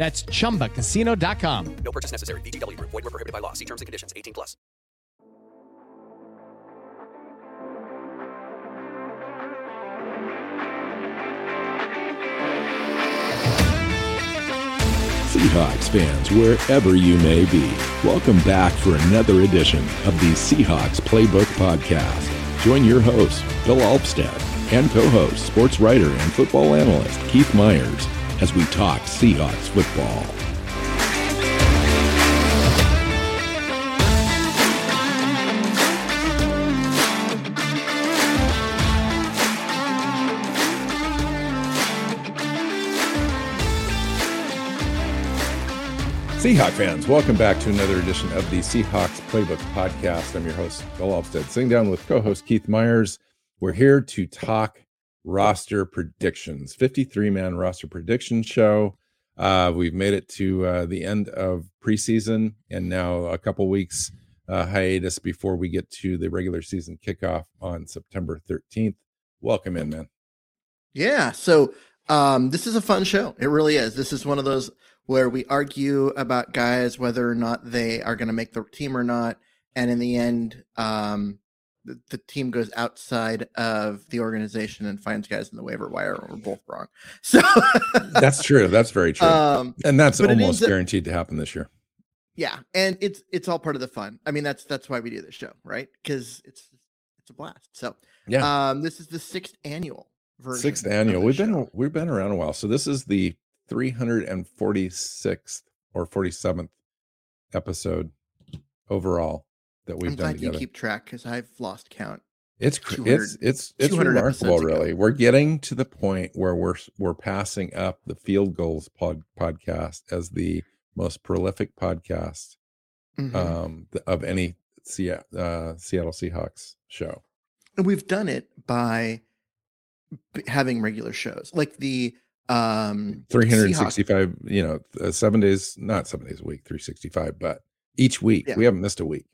That's chumbacasino.com. No purchase necessary. VGW Group. Void were prohibited by law. See terms and conditions. 18 plus. Seahawks fans, wherever you may be, welcome back for another edition of the Seahawks Playbook Podcast. Join your host, Bill Alvstad, and co-host, sports writer and football analyst Keith Myers as we talk Seahawks football. Seahawk fans, welcome back to another edition of the Seahawks Playbook Podcast. I'm your host, Bill Alvstad, sitting down with co-host Keith Myers. We're here to talk roster predictions, 53 man roster prediction show. Uh, we've made it to uh, the end of preseason and now a couple weeks uh, hiatus before we get to the regular season kickoff on September 13th. Welcome in, man. Yeah. So um, this is a fun show. It really is. This is one of those where we argue about guys whether or not they are going to make the team or not, and in the end, um, the, the, team goes outside of the organization and finds guys in the waiver wire. We're both wrong. So that's true. That's very true. Um, and that's almost guaranteed to happen this year. Yeah, and it's it's all part of the fun. I mean, that's that's why we do this show, right? Because it's it's a blast. So yeah, um, this is the sixth annual version. Sixth annual. We've show. been we've been around a while. So this is the 346th or 47th episode overall that we've I'm done glad together. You keep track because I've lost count. It's it's it's it's remarkable, really. We're getting to the point where we're we're passing up the Field Gulls pod, podcast as the most prolific podcast mm-hmm. um, of any Seattle, uh, Seattle Seahawks show. And we've done it by having regular shows, like the um 365 Seahawks. you know uh, seven days not seven days a week 365 but each week yeah. we haven't missed a week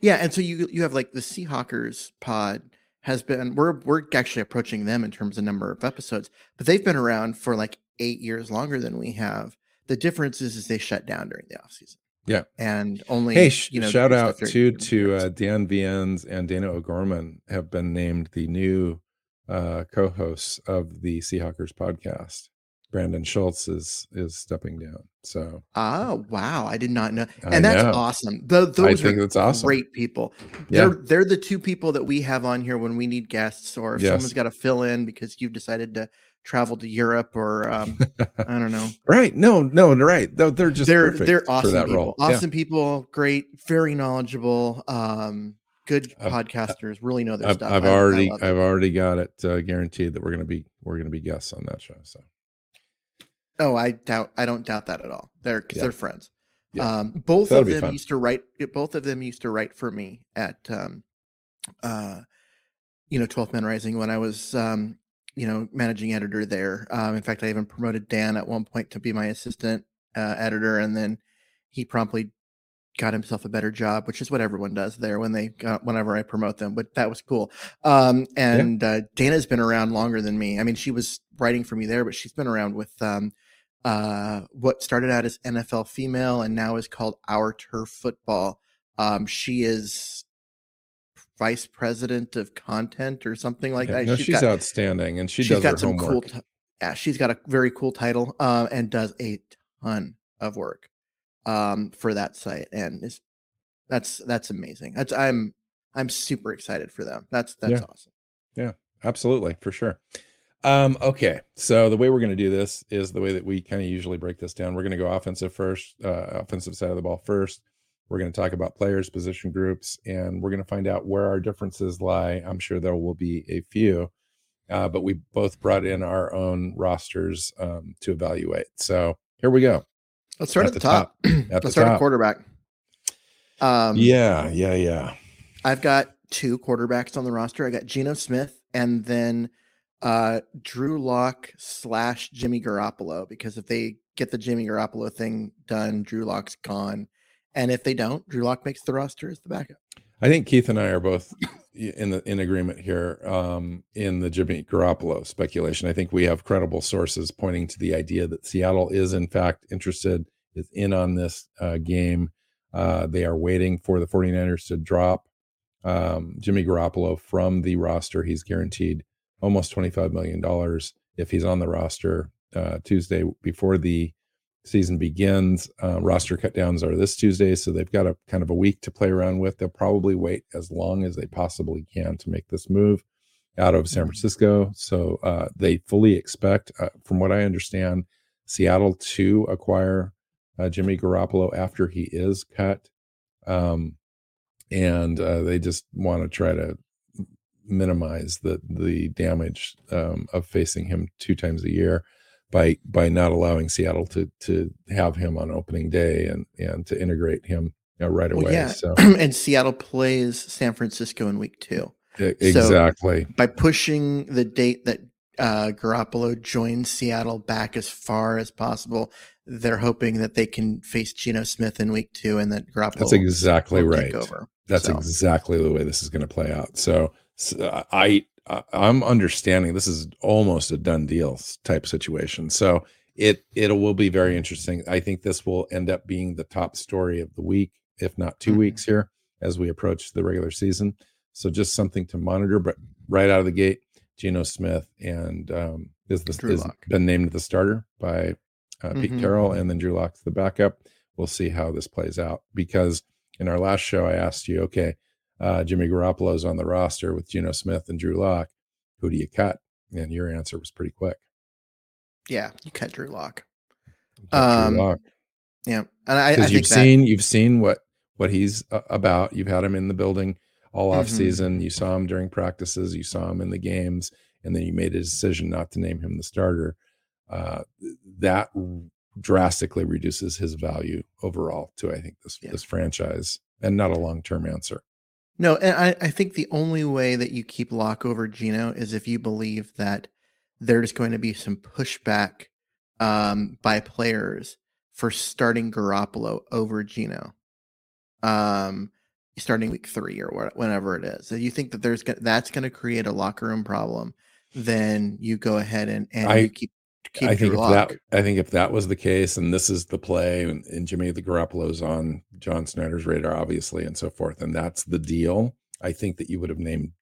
yeah and so you you have like the seahawkers pod has been we're we're actually approaching them in terms of number of episodes but they've been around for like eight years longer than we have. The difference is, is they shut down during the off season. Yeah. And only hey you know shout out to to uh, dan viens and dana o'gorman have been named the new uh, co-hosts of the Seahawkers podcast. Brandon Schultz is is stepping down. So oh wow, I did not know, and that's know. awesome. The, those I think that's awesome. Great people. Yeah. They're they're the two people that we have on here when we need guests, or if yes. someone's got to fill in because you've decided to travel to Europe, or um, I don't know. right? No, no, right. No, they're just they're they're awesome people. Awesome yeah. people, great, very knowledgeable. Um, good podcasters really know their I've, stuff. I've I, already I I've already got it uh, guaranteed that we're gonna be we're gonna be guests on that show. So oh, I doubt I don't doubt that at all. They're yeah. they're friends. Yeah. Um, both That'll of them used to write. Both of them used to write for me at um, uh, you know, 12th Man Rising when I was um, you know, managing editor there. Um, in fact, I even promoted Dan at one point to be my assistant uh, editor, and then he promptly got himself a better job, which is what everyone does there when they got, whenever I promote them. But that was cool. Um, and uh, Dana's been around longer than me. I mean, she was writing for me there, but she's been around with um, uh, what started out as NFL Female and now is called Our Turf Football. Um, she is vice president of content or something like Yeah, that. no, she's, got, outstanding, and she she's does got her some homework. cool. T- yeah, she's got a very cool title uh, and does a ton of work um, for that site, and is that's that's amazing. That's I'm I'm super excited for them. That's that's Yeah. awesome. Yeah, absolutely, for sure. Um, okay, so the way we're going to do this is the way that we kind of usually break this down. We're going to go offensive first, uh, offensive side of the ball first. We're going to talk about players, position groups, and we're going to find out where our differences lie. I'm sure there will be a few, uh, but we both brought in our own rosters um, to evaluate. So here we go. Let's start At at, the the top. At Let's the start top. at quarterback. Um, yeah, yeah, yeah. I've got two quarterbacks on the roster. I got Geno Smith and then uh, Drew Lock slash Jimmy Garoppolo because if they get the Jimmy Garoppolo thing done, Drew Lock's gone. And if they don't, Drew Lock makes the roster as the backup. I think Keith and I are both in the in agreement here um, in the Jimmy Garoppolo speculation. I think we have credible sources pointing to the idea that Seattle is in fact interested, is in on this uh, game. Uh, they are waiting for the 49ers to drop um, Jimmy Garoppolo from the roster. He's guaranteed almost $25 million if he's on the roster uh, Tuesday before the season begins. Uh, roster cutdowns are this Tuesday, so they've got a kind of a week to play around with. They'll probably wait as long as they possibly can to make this move out of San Francisco. So uh, they fully expect, uh, from what I understand, Seattle to acquire uh, Jimmy Garoppolo after he is cut. Um, and uh, they just want to try to minimize the the damage um, of facing him two times a year by by not allowing Seattle to to have him on opening day and and to integrate him uh, right away. Well, yeah. So and Seattle plays San Francisco in week two. e- exactly. By pushing the date that uh, Garoppolo joins Seattle back as far as possible, they're hoping that they can face Geno Smith in week two and that Garoppolo That's exactly will right. take over. That's So- exactly the way this is going to play out. So, so I, I I'm understanding this is almost a done deal type situation. So it it will be very interesting. I think this will end up being the top story of the week, if not 2 Mhm. weeks here as we approach the regular season. So just something to monitor. But right out of the gate, Geno Smith and um, is the Drew is been named the starter by uh, Pete Mhm. Carroll, and then Drew Lock's the backup. We'll see how this plays out because in our last show, I asked you, okay, uh, Jimmy is on the roster with Geno Smith and Drew Lock. Who do you cut? And your answer was pretty quick. Yeah, you cut Drew Lock. Drew Um, Lock. Yeah, and I, I you've that, seen you've seen what what he's uh, about. You've had him in the building all off Mhm. season. You saw him during practices. You saw him in the games, and then you made a decision not to name him the starter. Uh, that drastically reduces his value overall to I think this Yeah. this franchise, and not a long term answer. No, and I, I think the only way that you keep Lock over Geno is if you believe that there's going to be some pushback um, by players for starting Garoppolo over Geno, um, starting week three or wha- whenever it is. If you think that there's go- that's going to create a locker room problem, then you go ahead and and I- keep I think if Lock. that I think if that was the case, and this is the play, and, and Jimmy the Garoppolo's on John Schneider's radar, obviously, and so forth, and that's the deal. I think that you would have named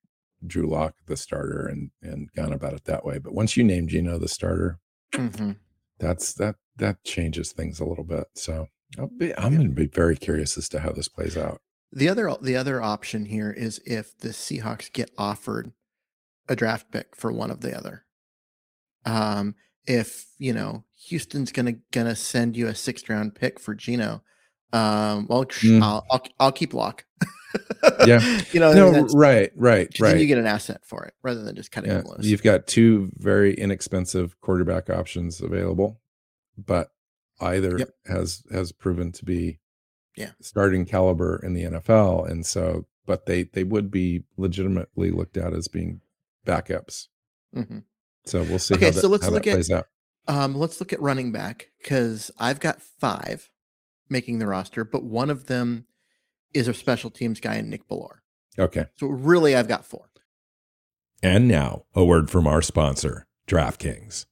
Drew Lock the starter and and gone about it that way. But once you name Geno the starter, Mhm. that's that that changes things a little bit. So I'll be, I'm going to be very curious as to how this plays out. The other the other option here is if the Seahawks get offered a draft pick for one of the other. Um, if you know Houston's gonna gonna send you a sixth round pick for Geno, um, well, Mm. I'll, I'll I'll keep Lock. Yeah. you know, No, that's, right, right, you get an asset for it rather than just cutting Yeah, loose. you've got two very inexpensive quarterback options available, but either Yep. has has proven to be Yeah. starting caliber in the NFL, and so but they they would be legitimately looked at as being backups. Mhm. So we'll see Okay, how that, so let's look at- Um, let's look at running back because I've got five, making the roster, but one of them is a special teams guy in Nick Bellore. Okay. So really, I've got four. And now, a word from our sponsor, DraftKings.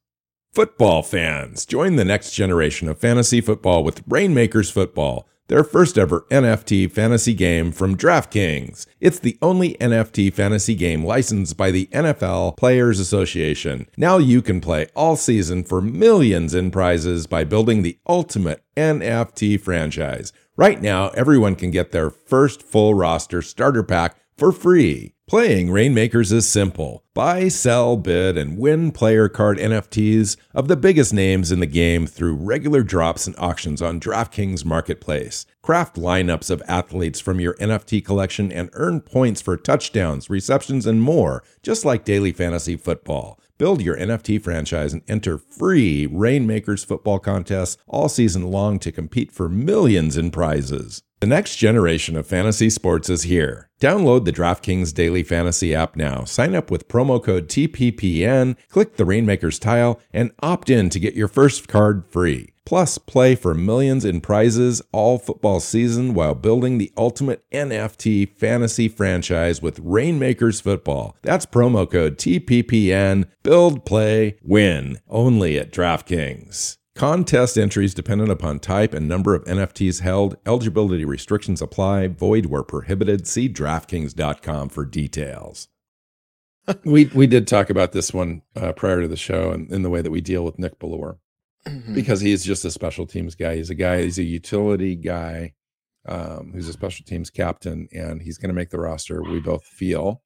Football fans, join the next generation of fantasy football with Rainmakers Football, their first ever NFT fantasy game from DraftKings. It's the only NFT fantasy game licensed by the NFL Players Association. Now you can play all season for millions in prizes by building the ultimate NFT franchise. Right now, everyone can get their first full roster starter pack for free. Playing Rainmakers is simple. Buy, sell, bid, and win player card NFTs of the biggest names in the game through regular drops and auctions on DraftKings Marketplace. Craft lineups of athletes from your NFT collection and earn points for touchdowns, receptions, and more, just like daily fantasy football. Build your NFT franchise and enter free Rainmakers football contests all season long to compete for millions in prizes. The next generation of fantasy sports is here. Download the DraftKings Daily Fantasy app now. Sign up with promo code TPPN, click the Rainmakers tile, and opt in to get your first card free. Plus, play for millions in prizes all football season while building the ultimate NFT fantasy franchise with Rainmakers Football. That's promo code TPPN. Build, play, win. Only at DraftKings. Contest entries dependent upon type and number of NFTs held. Eligibility restrictions apply. Void where prohibited. See DraftKings.com for details. we we did talk about this one uh, prior to the show and in the way that we deal with Nick Bellore Mhm. because he's just a special teams guy. He's a guy. He's a utility guy um, who's a special teams captain, and he's going to make the roster. We both feel,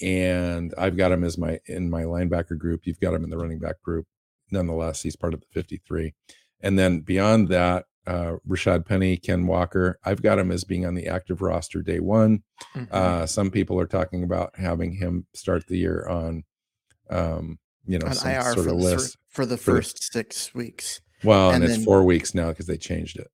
and I've got him as my in my linebacker group. You've got him in the running back group. Nonetheless, he's part of the 53. And then beyond that, uh, Rashad Penny, Ken Walker. I've got him as being on the active roster day one. Mhm. Uh, some people are talking about having him start the year on, um, you know, on some IR sort for of the, list. fir- for the for the- first six weeks. Well, and, and it's four weeks now because they changed it.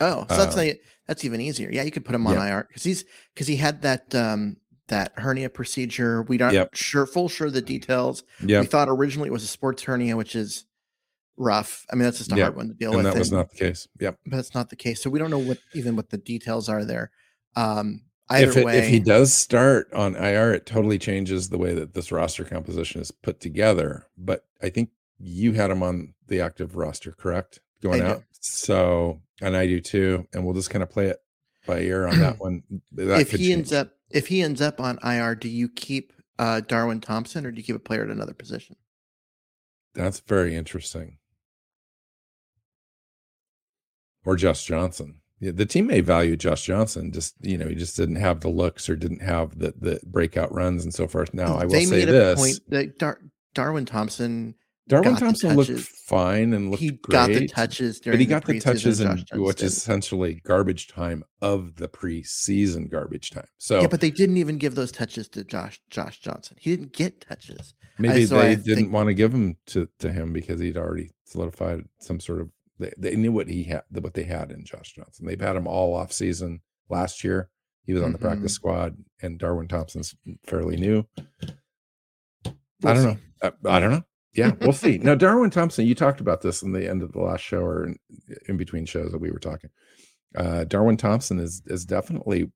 Oh, so that's Uh, not, that's even easier. Yeah, you could put him on yeah. IR because he's because he had that um that hernia procedure. We don't Yep. sure full sure the details. Yeah, We thought originally it was a sports hernia, which is rough. I mean, that's just a Yeah, hard one to deal and with. that was and- not the case. Yep. but that's not the case. So we don't know what even what the details are there. Um, either If, it, way, if he does start on IR, it totally changes the way that this roster composition is put together. But I think you had him on the active roster, correct? Going I do. out. So, and I do too. And we'll just kind of play it by ear on that one. That if he ends up if he ends up on IR, do you keep uh, Darwin Thompson or do you keep a player at another position? That's very interesting. Or Josh Johnson. Yeah, the team may value Josh Johnson. Just you know, he just didn't have the looks or didn't have the the breakout runs and so forth. Now I will they say made a this: point that Dar- Darwin Thompson Darwin Thompson looked fine and looked he great, got the touches during but he got the preseason, touches in Josh Johnson which is essentially garbage time of the preseason garbage time. So yeah, but they didn't even give those touches to Josh Josh Johnson. He didn't get touches. maybe so they I didn't think- want to give them to to him because he'd already solidified some sort of. They, they knew what he had, what they had in Josh Johnson. They've had him all off season last year. He was on the practice Mhm. squad, and Darwin Thompson's fairly new. I We'll don't see. know. Uh, I don't know. Yeah, we'll see. Now, Darwin Thompson, you talked about this in the end of the last show or in, in between shows that we were talking. Uh, Darwin Thompson is is definitely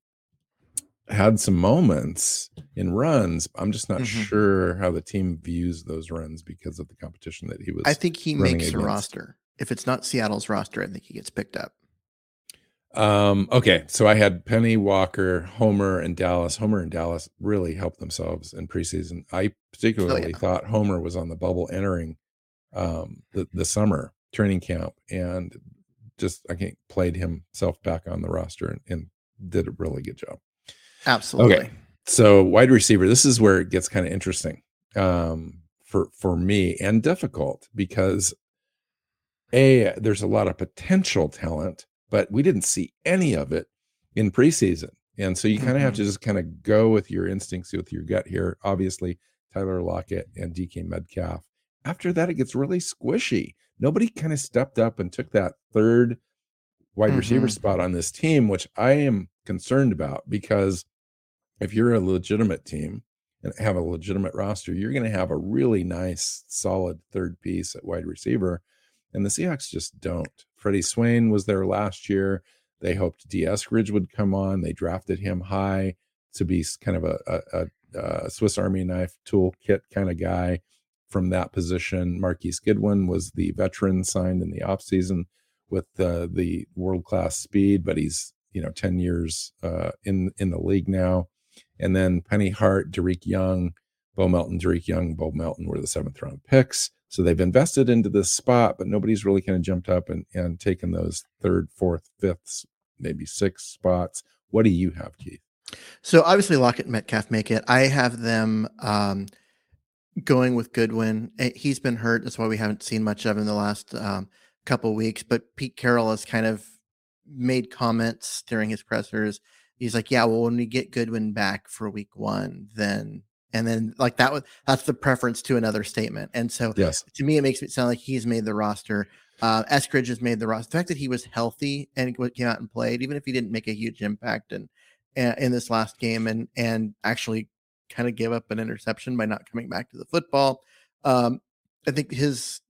had some moments in runs. I'm just not Mhm. sure how the team views those runs because of the competition that he was. I think he makes a roster. If it's not Seattle's roster, I think he gets picked up. Um, okay, so I had Penny Walker, Homer, and Dallas. Homer and Dallas really helped themselves in preseason. I particularly yeah. thought Homer was on the bubble entering um, the the summer training camp, and just I think played himself back on the roster and, and did a really good job. Absolutely. Okay, So wide receiver, this is where it gets kind of interesting um, for for me and difficult because a there's a lot of potential talent, but we didn't see any of it in preseason, and so you kind of have Mhm. to just kind of go with your instincts, with your gut here. Obviously, Tyler Lockett and DK Metcalf. After that, it gets really squishy. Nobody kind of stepped up and took that third wide receiver Mhm. spot on this team, which I am concerned about because if you're a legitimate team and have a legitimate roster, you're going to have a really nice, solid third piece at wide receiver. And the Seahawks just don't Freddie Swain was there last year. They hoped D. Eskridge would come on. They drafted him high to be kind of a, a, a Swiss Army knife toolkit kind of guy from that position. Marquise Goodwin was the veteran signed in the offseason with uh, the world class speed, but he's you know 10 years uh, in in the league now. And then Penny Hart, Dareke Young, Bo Melton, Dareke Young, Bo Melton were the seventh round picks. So they've invested into this spot, but nobody's really kind of jumped up and, and taken those third, fourth, fifth, maybe six spots. What do you have, Keith? So obviously Lockett and Metcalf make it. I have them um, going with Goodwin. Eh, he's been hurt. That's why we haven't seen much of him in the last um, couple weeks. But Pete Carroll has kind of made comments during his pressers. He's like, yeah, well, when we get Goodwin back for week one, then and then like that was that's the preference to another statement. And so yes, to me, it makes it sound like he's made the roster. Uh, Eskridge has made the roster. The fact that he was healthy and came out and played, even if he didn't make a huge impact and in, in this last game, and and actually kind of give up an interception by not coming back to the football. Um, I think his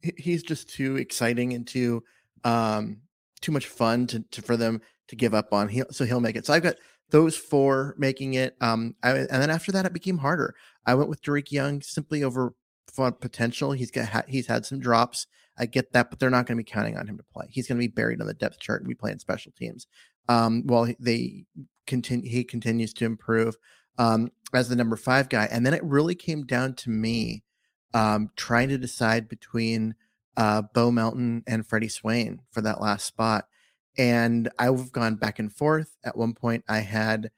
he's just too exciting and too um, too much fun to, to for them to give up on. He, so he'll make it. So I've got those four making it. Um, I, and then after that, it became harder. I went with Dareke Young simply over potential. He's got he's had some drops. I get that, but they're not going to be counting on him to play. He's going to be buried on the depth chart and be playing special teams. Um, while they continue, he continues to improve um, as the number five guy. And then it really came down to me um, trying to decide between uh, Bo Melton and Freddie Swain for that last spot and I've gone back and forth. At one point, I had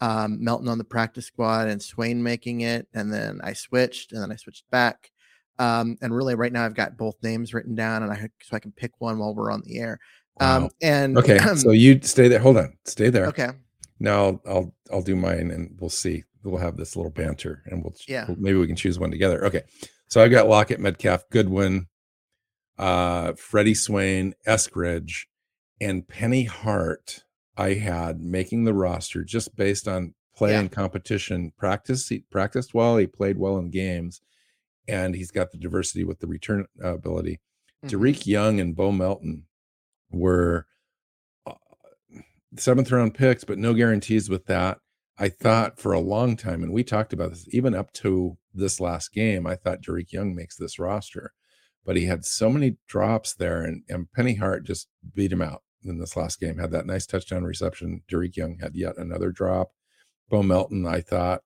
um, Melton on the practice squad and Swain making it, and then I switched, and then I switched back. Um, and really, right now, I've got both names written down, and I so I can pick one while we're on the air. Um, wow. and okay, so you stay there. Hold on, stay there. Okay. Now I'll I'll, I'll do mine, and we'll see. We'll have this little banter, and we'll yeah. We'll, maybe we can choose one together. Okay. So I've got Lockett, Metcalf, Goodwin, uh, Freddie Swain, Eskridge, and Penny Hart I had making the roster just based on play yeah. and competition. Practice he practiced well, he played well in games, and he's got the diversity with the return uh, ability. mm hmm Dareke Young and Bo Melton were uh, seventh round picks, but no guarantees with that. I thought for a long time, and we talked about this even up to this last game, I thought Dareke Young makes this roster, but he had so many drops there, and, and Penny Hart just beat him out in this last game. Had that nice touchdown reception. Dareke Young had yet another drop. Bo Melton, I thought,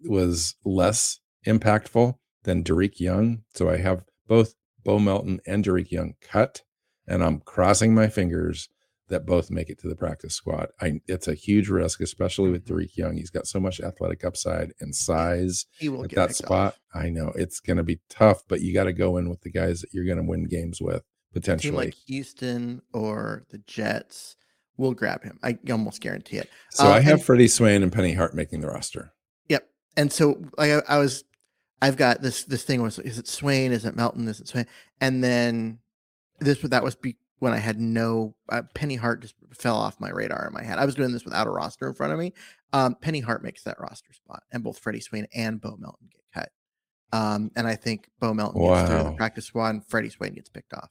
was less impactful than Dareke Young. So I have both Bo Melton and Dareke Young cut, and I'm crossing my fingers that both make it to the practice squad. I, it's a huge risk, especially with mm-hmm. Young. He's got so much athletic upside and size he will at that spot. Off. I know it's going to be tough, but you got to go in with the guys that you're going to win games with potentially. team like Houston or the Jets will grab him. I almost guarantee it. So uh, I have and, Freddie Swain and Penny Hart making the roster. Yep. And so like I, I, was, I've got this this thing was is it Swain? Is it Melton? Is it Swain? And then this was that was be, when I had no uh, Penny Hart just fell off my radar in my head. I was doing this without a roster in front of me. Um, Penny Hart makes that roster spot, and both Freddie Swain and Bo Melton get cut. Um, and I think Bo Melton wow. gets through the practice squad, and Freddie Swain gets picked off.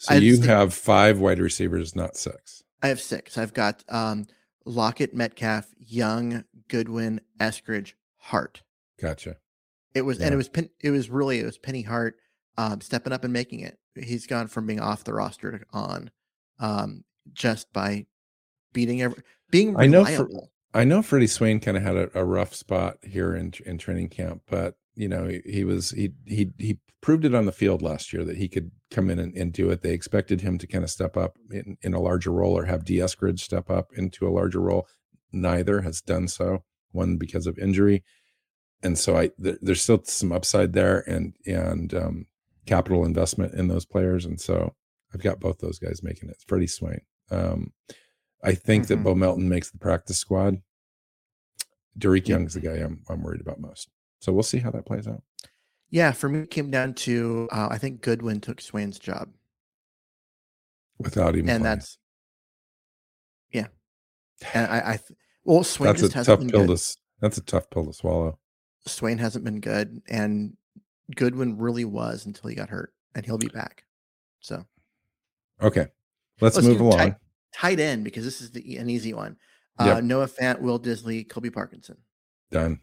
So you think, have five wide receivers, not six. I have six. I've got um, Lockett, Metcalf, Young, Goodwin, Eskridge, Hart. Gotcha. It was, yeah. and it was, it was really, it was Penny Hart um, stepping up and making it. He's gone from being off the roster to on, um, just by beating every, being reliable. I know. For, I know Freddie Swain kind of had a, a, rough spot here in in training camp, but you know he, he was he he he proved it on the field last year that he could come in and, and do it. They expected him to kind of step up in, in a larger role or have D. Eskridge step up into a larger role. Neither has done so, one because of injury. And so I th- there's still some upside there and and um, capital investment in those players. And so I've got both those guys making it. Freddie Swain. Um, I think mm-hmm. that Bo Melton makes the practice squad. Dareke Young's the guy I'm I'm worried about most. So we'll see how that plays out. Yeah, for me, it came down to uh, I think Goodwin took Swain's job, without even, and playing. that's yeah. And I, I well, Swain that's just a hasn't tough been pill good. to that's a tough pill to swallow. Swain hasn't been good, and Goodwin really was until he got hurt, and he'll be back. So Okay, let's, Let's move along. tight- Tight end because this is the, an easy one. Uh, Yep. Noah Fant, Will Dissly, Colby Parkinson. Done.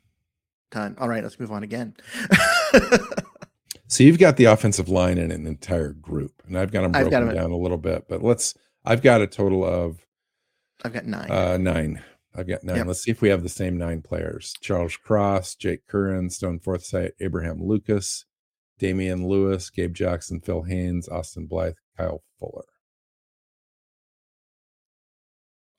Done. All right, let's move on again. So you've got the offensive line in an entire group, and I've got them broken got 'em in- down a little bit. But let's. I've got a total of I've got nine. uh, nine. I've got nine. Yep. Let's see if we have the same nine players: Charles Cross, Jake Curhan, Stone Forsythe, Abraham Lucas, Damien Lewis, Gabe Jackson, Phil Haynes, Austin Blythe, Kyle Fuller.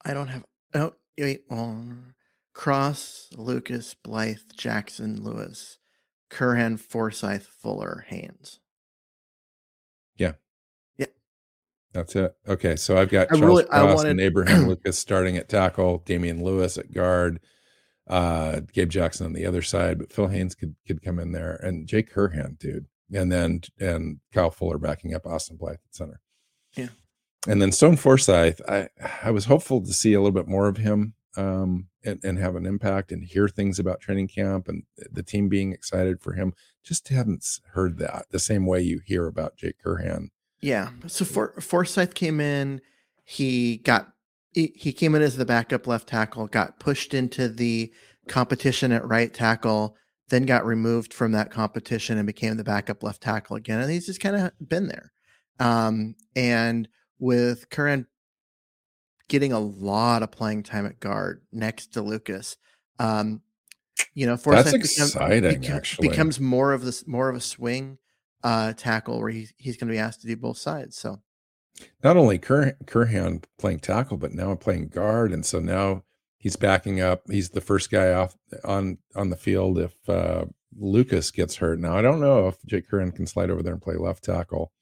I don't have. Oh, wait. Um, Cross, Lucas, Blythe, Jackson, Lewis, Curhan, Forsythe, Fuller, Haynes. Yeah. Yeah. That's it. Okay, so I've got I Charles really- Cross and Abraham Lucas starting at tackle, Damien Lewis at guard, uh, Gabe Jackson on the other side, but Phil Haynes could could come in there, and Jake Curhan, dude, and then and Kyle Fuller backing up Austin Blythe at center. Yeah. and then Stone Forsythe, I I was hopeful to see a little bit more of him, um, and and have an impact and hear things about training camp and the team being excited for him. Just haven't heard that the same way you hear about Jake Curhan. Yeah. So For, Forsythe came in. He got he, he came in as the backup left tackle, got pushed into the competition at right tackle, then got removed from that competition and became the backup left tackle again. And he's just kind of been there. Um, and with Curhan getting a lot of playing time at guard next to Lucas, um, you know, Forsythe become- exciting, beca- actually. becomes more of this more of a swing uh tackle where he's he's going to be asked to do both sides. So not only Cur- Curhan playing tackle, but now playing guard, and so now he's backing up. He's the first guy off on on the field if uh, Lucas gets hurt. Now I don't know if Jake Curhan can slide over there and play left tackle,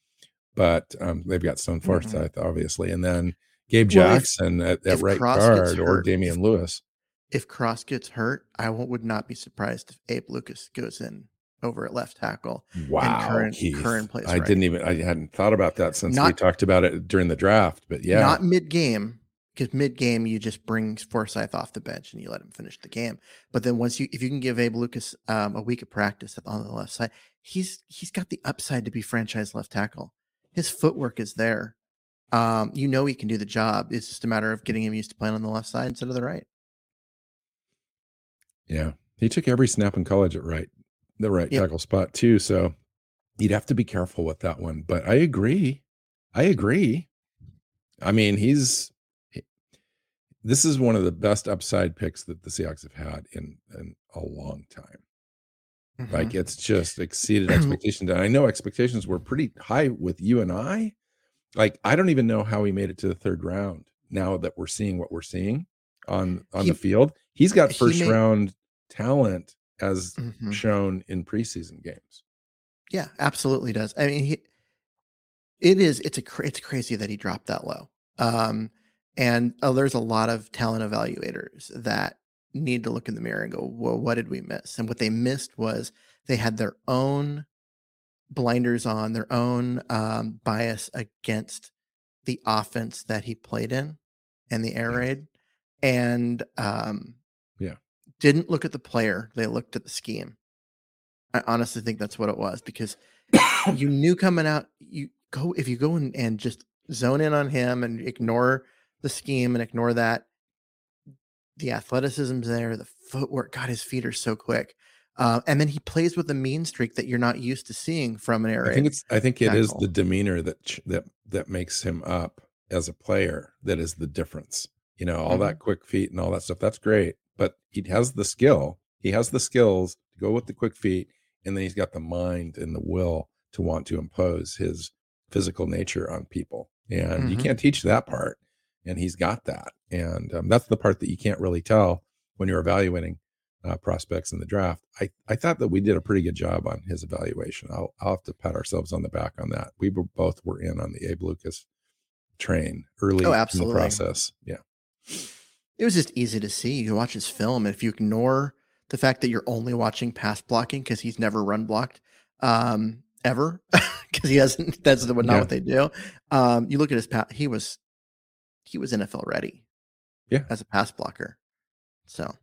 but um, they've got Stone Mhm. Forsythe obviously, and then Gabe Well, if- Jackson at, at right Cross guard or Damien Lewis. if Cross gets hurt, I would not be surprised if Abe Lucas goes in over at left tackle. Wow, Keith. Curhan plays I right. didn't even I hadn't thought about that since we talked about it during the draft, but yeah, Not mid game, because mid game you just bring Forsythe off the bench and you let him finish the game. But then once you, if you can give Abe Lucas um, a week of practice on the left side, he's he's got the upside to be franchise left tackle. His footwork is there. Um, you know he can do the job. It's just a matter of getting him used to playing on the left side instead of the right. Yeah. He took every snap in college at right, the right Yep. tackle spot too. So you'd have to be careful with that one. But I agree. I agree. I mean, he's he- this is one of the best upside picks that the Seahawks have had in, in a long time. Like Mhm. it's just exceeded expectations. And I know expectations were pretty high with you and I. Like I don't even know how he made it to the third round now that we're seeing what we're seeing on on He- the field. He's got he first made- round talent as Mhm. shown in preseason games. Yeah, absolutely does. I mean, he, it is. It's a. It's crazy that he dropped that low. Um, and uh, there's a lot of talent evaluators that need to look in the mirror and go, "Well, what did we miss?" And what they missed was they had their own blinders on, their own um, bias against the offense that he played in and the air raid, and um, Yeah. didn't look at the player. They looked at the scheme. I honestly think that's what it was because you knew coming out you go if you go in and just zone in on him and ignore the scheme and ignore that the athleticism's there the footwork god his feet are so quick uh, and then he plays with a mean streak that you're not used to seeing from an area. I think it's I think it is tackle. the demeanor that that that makes him up as a player that is the difference. You know, all that quick feet and all that stuff. That's great, but he has the skill. He has the skills to go with the quick feet, and then he's got the mind and the will to want to impose his physical nature on people. And you Mhm. can't teach that part, and he's got that. And um, that's the part that you can't really tell when you're evaluating uh, prospects in the draft. I, I thought that we did a pretty good job on his evaluation. I'll, I'll have to pat ourselves on the back on that. We were both were in on the Abe Lucas train early Oh, in the process. Yeah. it was just easy to see you watch his film and if you ignore the fact that you're only watching pass blocking because he's never run blocked um ever because he hasn't that's the, not Yeah. what they do um you look at his pass he was he was nfl ready Yeah. as a pass blocker so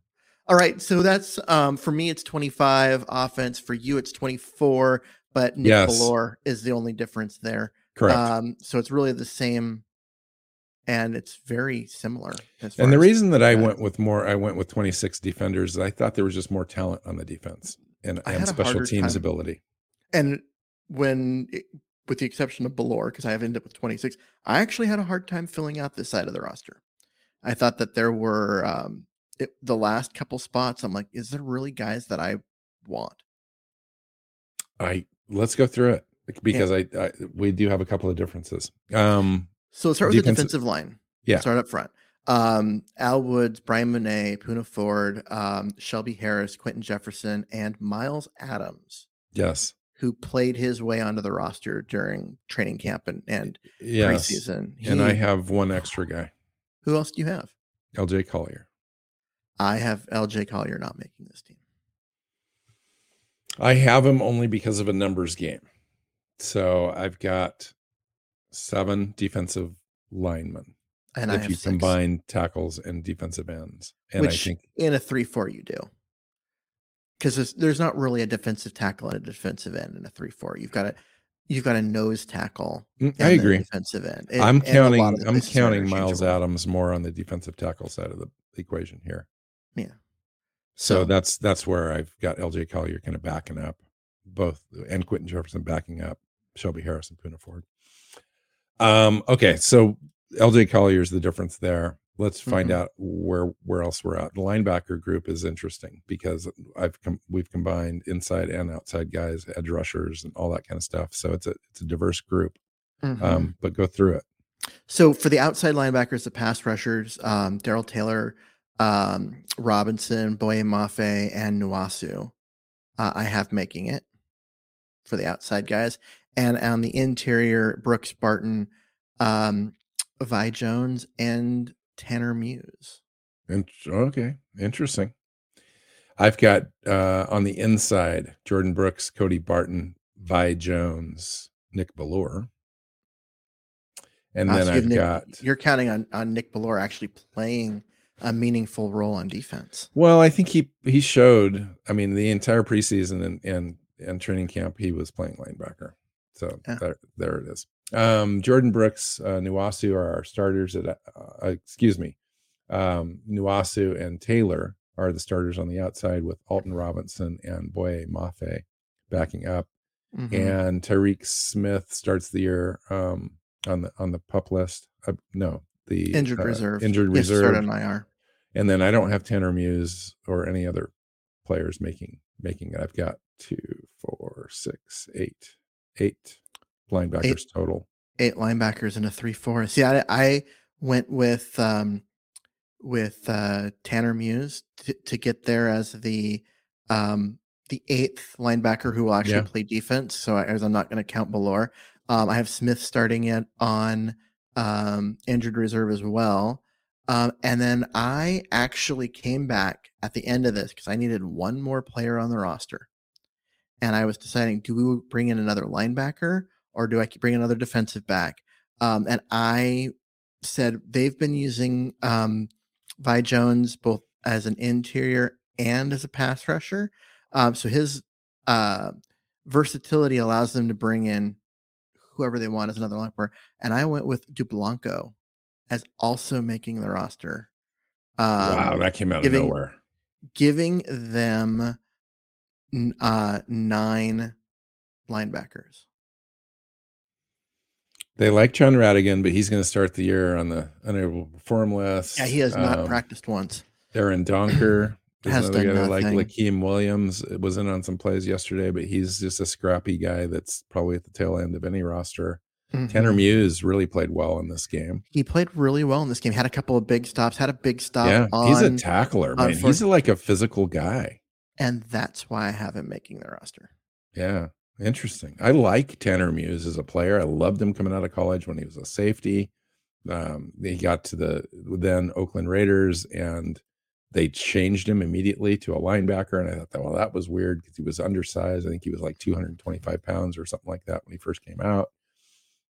all right so that's um for me it's 25 offense for you it's 24 but nick Yes. Bellore is the only difference there Correct. Um, so it's really the same, and it's very similar. As and the as- reason that I went with more, I went with 26 defenders. I thought there was just more talent on the defense and, and special teams time- ability. and when it- with the exception of Bellore, because I have ended up with 26, I actually had a hard time filling out this side of the roster. I thought that there were um, it, the last couple spots. I'm like, is there really guys that I want? I let's go through it because I, I we do have a couple of differences. Um, So let's start with the Defensive- line. Yeah. Start up front. Um, Al Woods, Bryan Mone, Poona Ford, um, Shelby Harris, Quinton Jefferson, and Myles Adams, yes, who played his way onto the roster during training camp and, and yes, preseason. and I have one extra guy, who else do you have? LJ Collier. I have LJ Collier not making this team. I have him only because of a numbers game. So I've got seven defensive linemen And I if you six. combine tackles and defensive ends. And which I think in a three-four you do, because there's, there's not really a defensive tackle and a defensive end in a three-four. You've got a you've got a nose tackle. Mm, and I agree. Defensive end. And- I'm and a lot counting I'm counting Myles. Adams more on the defensive tackle side of the equation here. Yeah. So, So, that's that's where I've got LJ Collier kind of backing up both and Quinton Jefferson backing up Shelby Harris and Poona Ford. Um, okay, so LJ Collier is the difference there. Let's find Mhm. out where where else we're at. The linebacker group is interesting because I've com- we've combined inside and outside guys, edge rushers, and all that kind of stuff. So it's a it's a diverse group. Mhm. Um, but go through it. so for the outside linebackers, the pass rushers, um, Darrell Taylor, um, Robinson, Boye Mafe, and Nwosu, uh, I have making it for the outside guys, and on the interior, Brooks Barton, um, Vi Jones, and Tanner Muse. And okay, interesting. I've got uh on the inside Jordan Brooks, Cody Barton, Vi Jones, Nick Bellore. And Uh, then so I've Nick- got You're counting on on Nick Bellore actually playing a meaningful role on defense. well, I think he he showed, I mean, the entire preseason and and and training camp, he was playing linebacker. So Yeah. there, there it is. Um, Jordan Brooks, uh, Nwosu are our starters at, uh, excuse me, um, Nwosu and Taylor are the starters on the outside with Alton Robinson and Boye Mafe backing up. Mhm. And Tyreke Smith starts the year um, on the on the pup list. Uh, no, the injured uh, reserve. Injured Yes, reserve. on IR. And then I don't have Tanner Muse or any other players making making it. I've got two, four, six, eight, eight linebackers total. eight linebackers and a three four. See, I I went with um with uh Tanner Muse to, to get there as the um the eighth linebacker who will actually Yeah. play defense. So I, as I'm not going to count Bellore. Um, I have Smith starting it on um injured reserve as well. Um, and then I actually came back at the end of this because I needed one more player on the roster. And I was deciding, do we bring in another linebacker or do I bring another defensive back? Um, and I said they've been using um, Vi Jones both as an interior and as a pass rusher. Um, so his uh, versatility allows them to bring in whoever they want as another linebacker. And I went with Dublanco as also making the roster. Um, wow, that came out giving- of nowhere. giving them uh, nine linebackers. They like Jon Rhattigan, but he's going to start the year on the unable to perform list. Yeah, he has not Um, practiced once. Aaron Donker Has another guy like. Lakeem Williams was in on some plays yesterday, but he's just a scrappy guy that's probably at the tail end of any roster. Tanner Mhm. Muse really played well in this game. He played really well in this game. Had a couple of big stops. Had a big stop. yeah, on, he's a tackler, man. He's like a physical guy. and that's why I have him making the roster. Yeah, interesting. I like Tanner Muse as a player. I loved him coming out of college when he was a safety. Um, he got to the then Oakland Raiders and they changed him immediately to a linebacker. And I thought, well, that was weird because he was undersized. I think he was like 225 pounds or something like that when he first came out.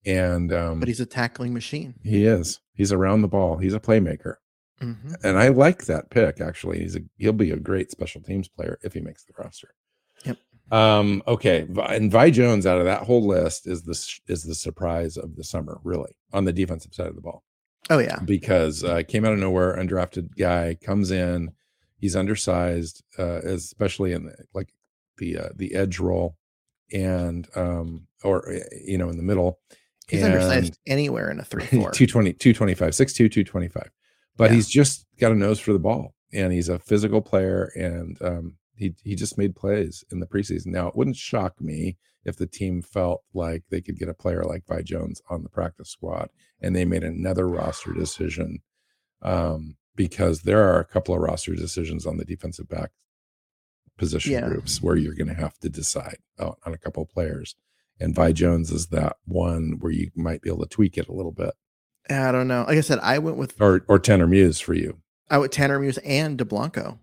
And um, But he's a tackling machine. he is. He's around the ball. He's a playmaker. Mhm. And I like that pick actually. He's a he'll be a great special teams player if he makes the roster. Yep. Um, okay, and Vi Jones out of that whole list is the is the surprise of the summer, really, on the defensive side of the ball, Oh yeah, because uh, came out of nowhere, undrafted guy comes in, he's undersized, uh, especially in the, like the uh, the edge role, and um, or uh, you know in the middle. he's and- undersized anywhere in a three four. 220 225 6'2 225 but Yeah. he's just got a nose for the ball and he's a physical player and um, he he just made plays in the preseason now it wouldn't shock me if the team felt like they could get a player like Vi Jones on the practice squad and they made another roster decision um, because there are a couple of roster decisions on the defensive back position Yeah. groups where you're going to have to decide on, on a couple of players and Vi Jones is that one where you might be able to tweak it a little bit I don't know. Like I said, I went with or or Tanner Muse for you I went Tanner Muse and DeBlanco.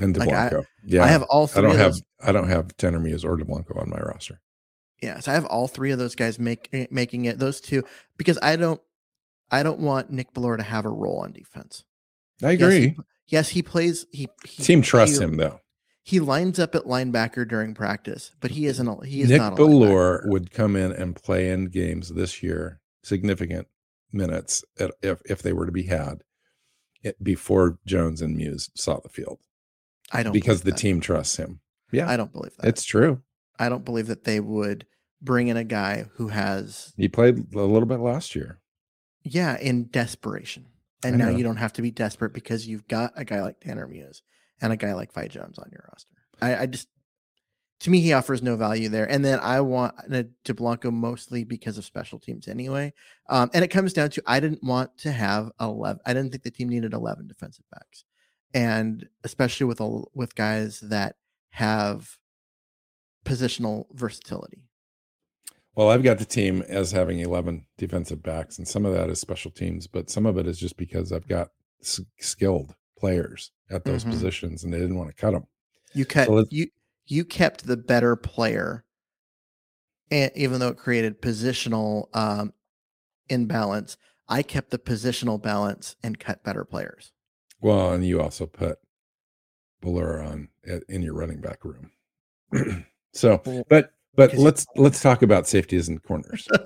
and Like, I- DeBlanco. yeah, I have all I don't of have those, I don't have Tanner Muse or DeBlanco on my roster. Yeah, so I have all three of those guys make eh, making it those two because I don't I don't want Nick Bellore to have a role on defense. I Yes, agree. he, yes, he plays. He, he Team trusts he- him though. He lines up at linebacker during practice, but he isn't. A, he is Nick not a Bellore would come in and play in games this year, significant minutes at, if if they were to be had it, before Jones and Muse saw the field I don't because the that. team trusts him. Yeah, I don't believe that. it's true. I don't believe that they would bring in a guy who has He played a little bit last year. yeah in desperation, and now you don't have to be desperate because you've got a guy like Tanner Muse and a guy like Vi Jones on your roster. I, I just to me he offers no value there. And then I want to Blanco mostly because of special teams anyway. Um, and it comes down to I didn't want to have eleven. I didn't think the team needed eleven defensive backs, and especially with a, with guys that have positional versatility. Well, I've got the team as having 11 defensive backs, and some of that is special teams, but some of it is just because I've got s- skilled players at those Mhm. positions, and they didn't want to cut them. You cut let's- you you kept the better player, and even though it created positional um, imbalance, I kept the positional balance and cut better players. Well, and you also put Bellore on at, in your running back room. so, but but let's let's talk about safeties and corners.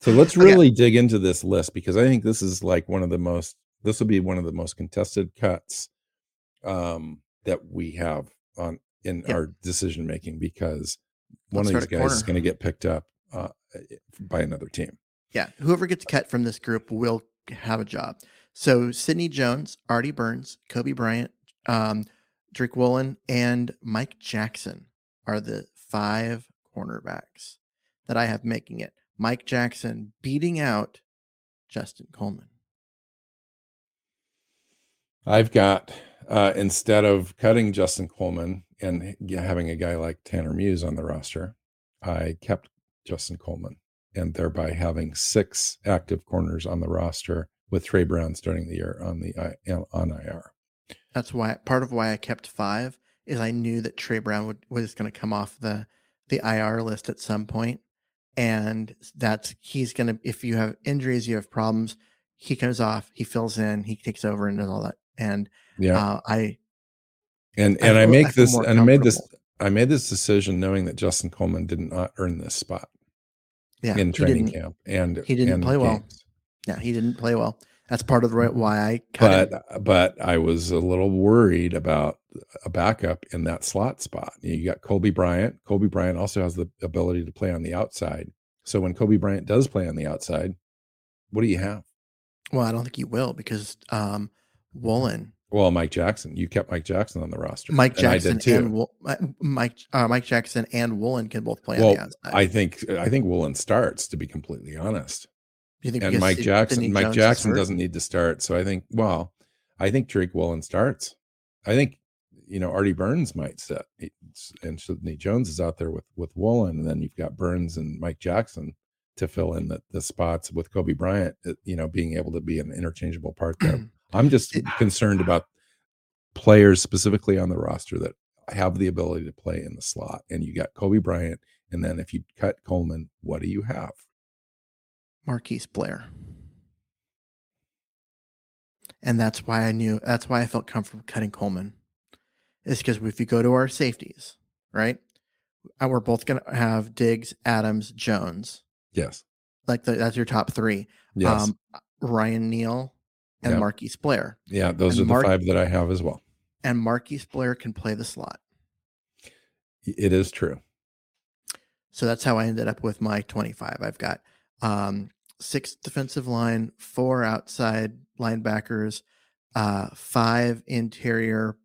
So let's Okay. really dig into this list because I think this is like one of the most this will be one of the most contested cuts um that we have on in our decision making because one Let's of these guys is going to get picked up uh, by another team. yeah, whoever gets cut from this group will have a job. So Sidney Jones, Artie Burns, Coby Bryant, um, Drake Woolen, and Mike Jackson are the five cornerbacks that I have making it. Mike Jackson beating out Justin Coleman. I've got uh, instead of cutting Justin Coleman and having a guy like Tanner Muse on the roster, I kept Justin Coleman and thereby having six active corners on the roster with Trey Brown starting the year on the on IR. That's why part of why I kept five is I knew that Trey Brown would, was going to come off the the IR list at some point, and that's he's going to if you have injuries, you have problems, he comes off, he fills in, he takes over, and does all that. And Yeah, uh, I and I and I, feel- make I this and I made this. I made this decision knowing that Justin Coleman did not earn this spot yeah in training camp and he didn't and play well. Yeah, he didn't play well. That's part of the right why I cut him. but but I was a little worried about a backup in that slot spot. You got Coby Bryant. Coby Bryant also has the ability to play on the outside. So when Coby Bryant does play on the outside, what do you have? Well, I don't think he will because um, Woolen, Well, Mike Jackson. You kept Mike Jackson on the roster. Mike and Jackson, too. and Wool- Mike uh, Mike Jackson and Woolen can both play on well, the outside. I think I think Woolen starts to be completely honest. You think and Mike Jackson, Mike Jones Jackson doesn't need to start. So I think, well, I think Drake Woolen starts. I think, you know, Artie Burns might sit, and Sidney Jones is out there with with Woolen, and then you've got Burns and Mike Jackson to fill in the, the spots with Coby Bryant, uh, you know, being able to be an interchangeable part there. I'm just It- concerned about players specifically on the roster that have the ability to play in the slot. And you got Coby Bryant, and then if you cut Coleman, what do you have? Marquise Blair. And that's why I knew that's why I felt comfortable cutting Coleman. Is because if you go to our safeties, right? uh, we're both gonna have Diggs, Adams, Jones. Yes. Like the, that's your top three. Yes. Um, Ryan Neal and Yep. Marquise Blair. yeah, those and are the five that I have as well. And Marquise Blair can play the slot. It is true. So that's how I ended up with my 25. I've got um, six defensive line, four outside linebackers, uh, five interior,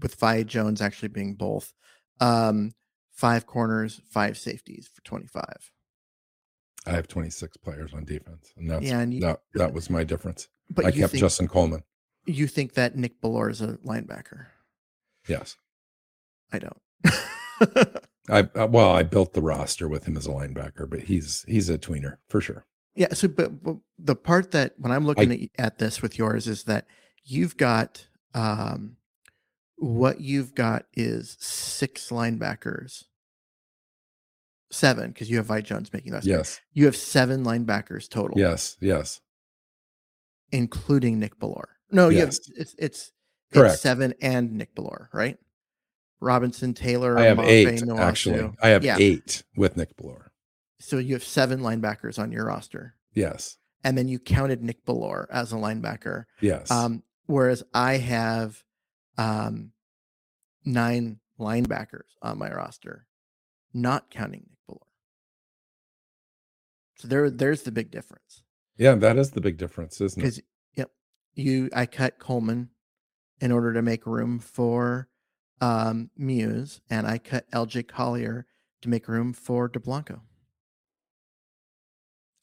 with five Jones actually being both, um, five corners, five safeties for 25. I have 26 players on defense, and that's Yeah, and you- that, that was my difference. But I kept think Justin Coleman. you think that Nick Bellore is a linebacker? Yes. I don't. I uh, well, I built the roster with him as a linebacker, but he's he's a tweener for sure. Yeah. So, but, but the part that when I'm looking at, at this with yours is that you've got um, what you've got is six linebackers, seven because you have Vi Jones making that. Yes. You have seven linebackers total. Yes. Yes. including Nick Bellore. No, you have, Yes. it's it's Correct. it's seven and Nick Bellore, right? Robinson, Taylor, I have eight actually. I have Yeah. eight with Nick Bellore. So you have seven linebackers on your roster. Yes. and then you counted Nick Bellore as a linebacker. Yes. Um, whereas I have um, nine linebackers on my roster, not counting Nick Bellore. So there, there's the big difference. yeah, that is the big difference, isn't it? Because yep, you I cut Coleman in order to make room for um, Muse, and I cut LJ Collier to make room for DeBlanco.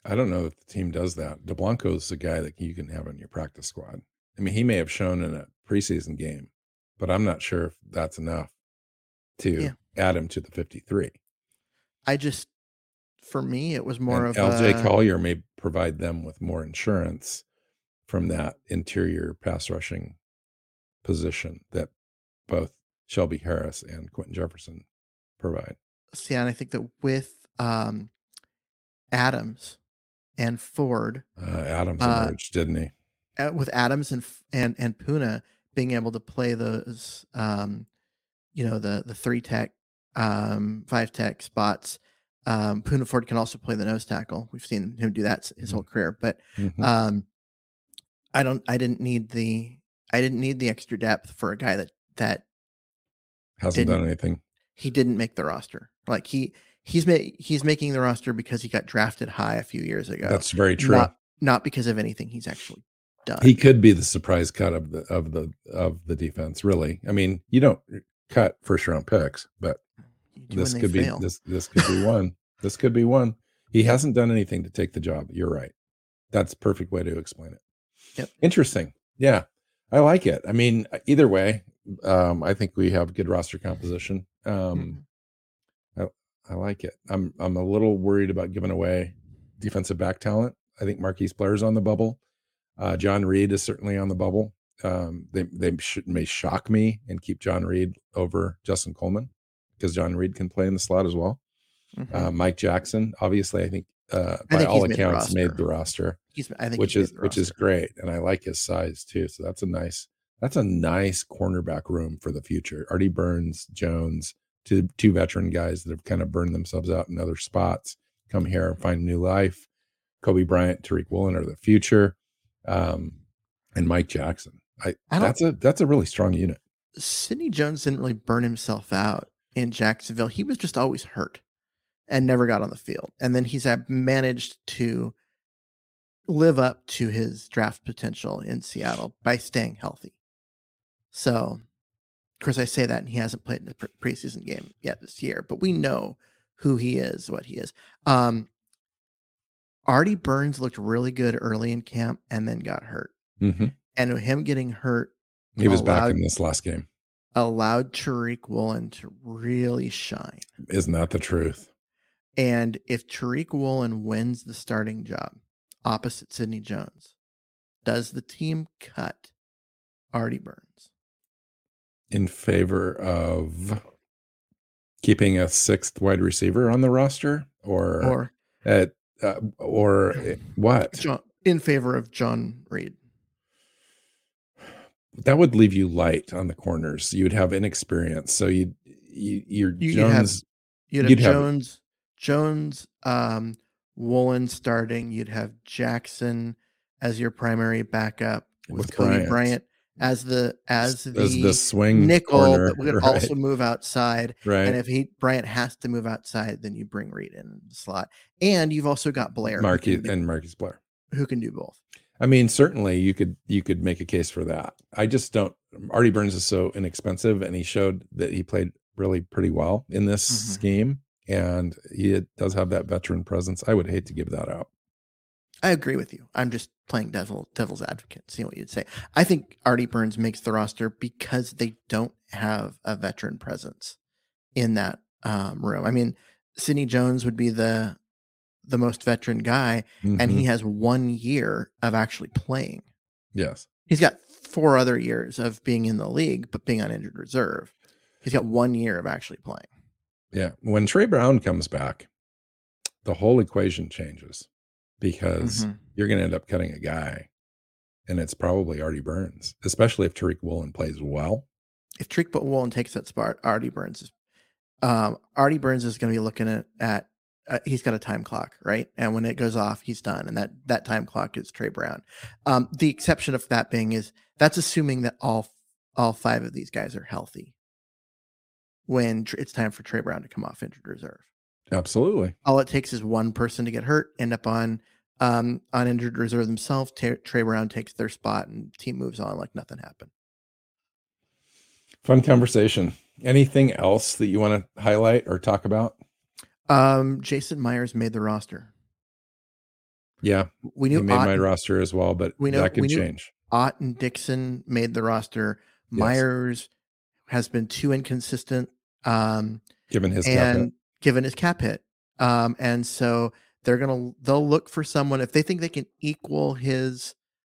I don't know if the team does that. DeBlanco is a guy that you can have on your practice squad. I mean, he may have shown in a preseason game, but I'm not sure if that's enough to Yeah. add him to the 53. I just, for me, it was more and of LJ a, Collier may provide them with more insurance from that interior pass rushing position that both Shelby Harris and Quinton Jefferson provide. see, and I think that with um, Adams and Ford, Uh, Adams Uh, emerged, didn't he? uh, with Adams and and and Poona being able to play those, um, you know, the the three tech, um, five tech spots. Um, Poona Ford can also play the nose tackle. We've seen him do that his whole career, but Mhm. um, I don't. I didn't need the. I didn't need the extra depth for a guy that that Hasn't done anything. he didn't make the roster. Like he he's he's making the roster because he got drafted high a few years ago. That's very true. Not not because of anything he's actually done. he could be the surprise cut of the of the of the defense. Really, I mean, you don't cut first round picks, but this could they be this this could be one. This could be one. He hasn't done anything to take the job. You're right. That's a perfect way to explain it. Yep. Interesting. Yeah. I like it. I mean, either way, um, I think we have good roster composition. Um, Mhm. I like it. I'm I'm a little worried about giving away defensive back talent. I think Marquise Blair's on the bubble. Uh, John Reid is certainly on the bubble. Um, they they should, may shock me and keep John Reid over Justin Coleman because John Reed can play in the slot as well. Mhm. Uh, Mike Jackson, obviously, I think uh, by think all he's made the accounts made the roster, He's, I think which is which is great, and I like his size too. So that's a nice that's a nice cornerback room for the future. Artie Burns, Jones, two two veteran guys that have kind of burned themselves out in other spots, come here and find new life. Coby Bryant, Tariq Woolen are the future, um, and Mike Jackson. I, I that's a that's a really strong unit. Sidney Jones didn't really burn himself out in Jacksonville. He was just always hurt and never got on the field. And then he's managed to live up to his draft potential in Seattle by staying healthy. So, of course, I say that and he hasn't played in the pre- preseason game yet this year, but we know who he is, what he is. Um, Artie Burns looked really good early in camp and then got hurt. Mhm. And him getting hurt He was back in this last game. allowed Tariq Woolen to really shine. Isn't that the truth? And if Tariq Woolen wins the starting job opposite Sidney Jones, does the team cut Artie Burns? In favor of keeping a sixth wide receiver on the roster or Or at uh, or what John, in favor of John Reid? that would leave you light on the corners you'd have inexperience so you you you're You- you'd have- jones You'd have You'd have- Jones, Jones, um, Woolen starting. You'd have Jackson as your primary backup with, With Coby Bryant. Bryant, as the as the, as the swing nickel corner, that would right, also move outside. right. And if he Bryant has to move outside, then you bring Reid in the slot. And you've also got Blair, Marquis do- and Marcus Blair. who can do both. I mean, certainly you could you could make a case for that. I just don't. Artie Burns is so inexpensive, and he showed that he played really pretty well in this Mhm. scheme, and he does have that veteran presence. I would hate to give that out. I agree with you. I'm just playing devil devil's advocate, seeing what you'd say. I think Artie Burns makes the roster because they don't have a veteran presence in that um, room. I mean, Sidney Jones would be the the most veteran guy, and Mhm. he has one year of actually playing. yes, He's got four other years of being in the league, but being on injured reserve. He's got one year of actually playing. yeah. When Trey Brown comes back, the whole equation changes because Mhm. you're going to end up cutting a guy, and it's probably Artie Burns, especially if Tariq Woolen plays well. If Tariq Woolen takes that spot, Artie Burns is um, Artie Burns is going to be looking at at uh, he's got a time clock, right? And when it goes off, he's done, and that that time clock is Trey Brown. Um, the exception of that being is that's assuming that all all five of these guys are healthy when tr- it's time for Trey Brown to come off injured reserve. Absolutely. All it takes is one person to get hurt, end up on um, on injured reserve themselves. Ta- Trey Brown takes their spot, and team moves on like nothing happened. Fun conversation. Anything else that you want to highlight or talk about? Um, Jason Myers made the roster. Yeah, We he knew made Ott, my roster as well, but we know- that could knew- change. Ott and Dickson made the roster. Yes. Myers has been too inconsistent, um, Given his cap and hit. given his cap hit, um, and so they're gonna they'll look for someone if they think they can equal his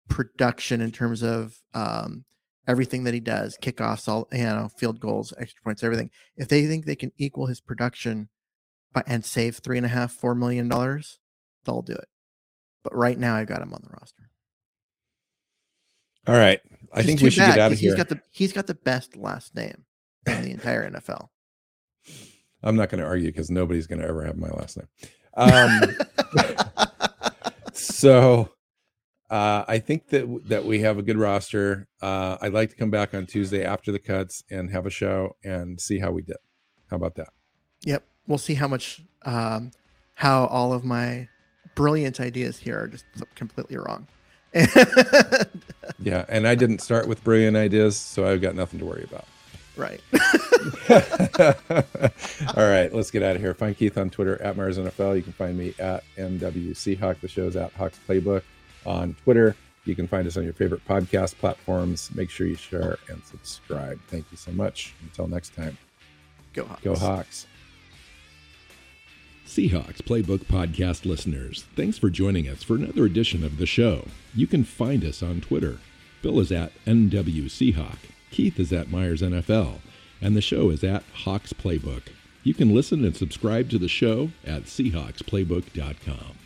production in terms of um, everything that he does, kickoffs, all you know, field goals, extra points, everything. If they think they can equal his production, by, and save three and a half, four million dollars, they'll do it. But right now, I've got him on the roster. All right. I think we should bad, get out of here. He's got the he's got the best last name in the entire NFL. I'm not going to argue because nobody's going to ever have my last name. Um, so uh, I think that that we have a good roster. Uh, I'd like to come back on Tuesday after the cuts and have a show and see how we did. How about that? Yep, we'll see how much um, how all of my brilliant ideas here are just completely wrong. Yeah. And I didn't start with brilliant ideas, so I've got nothing to worry about. Right. All right, let's get out of here. Find Keith on Twitter at Mars NFL. You can find me at MWC Hawk. The show's at Hawks Playbook on Twitter. You can find us on your favorite podcast platforms. Make sure you share and subscribe. Thank you so much. Until next time, Go Hawks. go Hawks. Seahawks Playbook Podcast listeners, thanks for joining us for another edition of the show. You can find us on Twitter. Bill is at NW Seahawk, Keith is at Myers NFL, and the show is at Hawks Playbook. You can listen and subscribe to the show at SeahawksPlaybook.com.